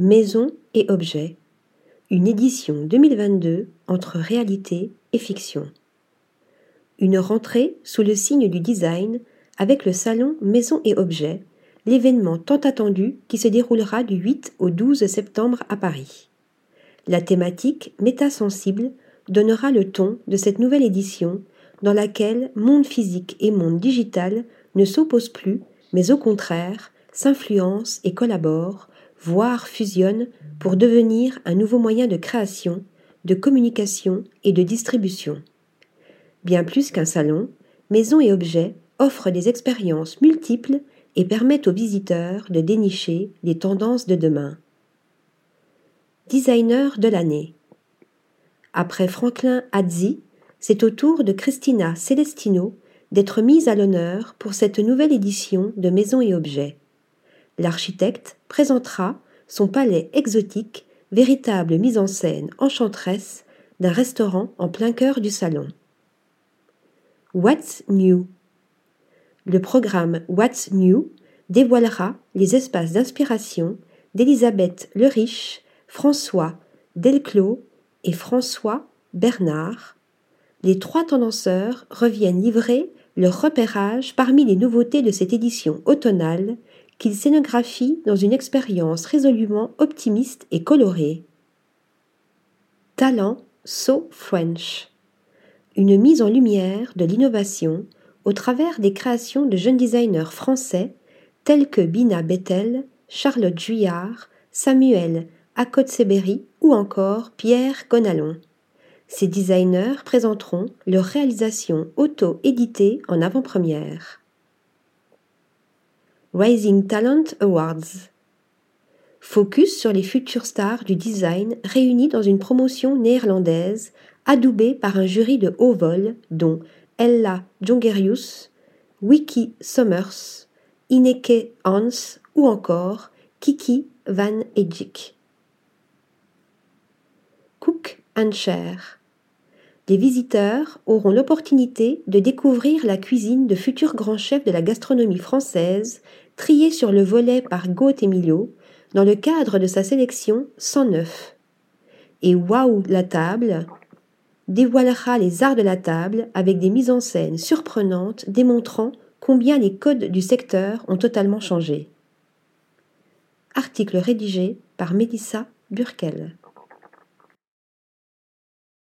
Maison et objets. Une édition 2022 entre réalité et fiction. Une rentrée sous le signe du design avec le salon Maison et objets, l'événement tant attendu qui se déroulera du 8 au 12 septembre à Paris. La thématique métasensible donnera le ton de cette nouvelle édition dans laquelle monde physique et monde digital ne s'opposent plus, mais au contraire s'influencent et collaborent, voire fusionnent pour devenir un nouveau moyen de création, de communication et de distribution. Bien plus qu'un salon, Maison et Objets offrent des expériences multiples et permettent aux visiteurs de dénicher les tendances de demain. Designer de l'année. Après Franklin Hadzi, c'est au tour de Christina Celestino d'être mise à l'honneur pour cette nouvelle édition de Maisons et Objets. L'architecte présentera son palais exotique, véritable mise en scène enchanteresse d'un restaurant en plein cœur du salon. What's New? Le programme What's New dévoilera les espaces d'inspiration d'Elisabeth Le Riche, François Delclos et François Bernard, les trois tendanceurs reviennent livrer leur repérage parmi les nouveautés de cette édition automnale qu'ils scénographient dans une expérience résolument optimiste et colorée. Talent So French. Une mise en lumière de l'innovation au travers des créations de jeunes designers français tels que Bina Bettel, Charlotte Juillard, Samuel Akotseberry ou encore Pierre Gonalon. Ces designers présenteront leurs réalisations auto-éditées en avant-première. Rising Talent Awards Focus sur les futures stars du design réunies dans une promotion néerlandaise adoubée par un jury de haut vol dont Ella Jongerius, Wiki Sommers, Ineke Hans ou encore Kiki Van Ejik. Cook and Share. Les visiteurs auront l'opportunité de découvrir la cuisine de futurs grands chefs de la gastronomie française, triés sur le volet par Gaut Emilio, dans le cadre de sa sélection 109. Et Waouh la table dévoilera les arts de la table avec des mises en scène surprenantes démontrant combien les codes du secteur ont totalement changé. Article rédigé par Mélissa Burkel.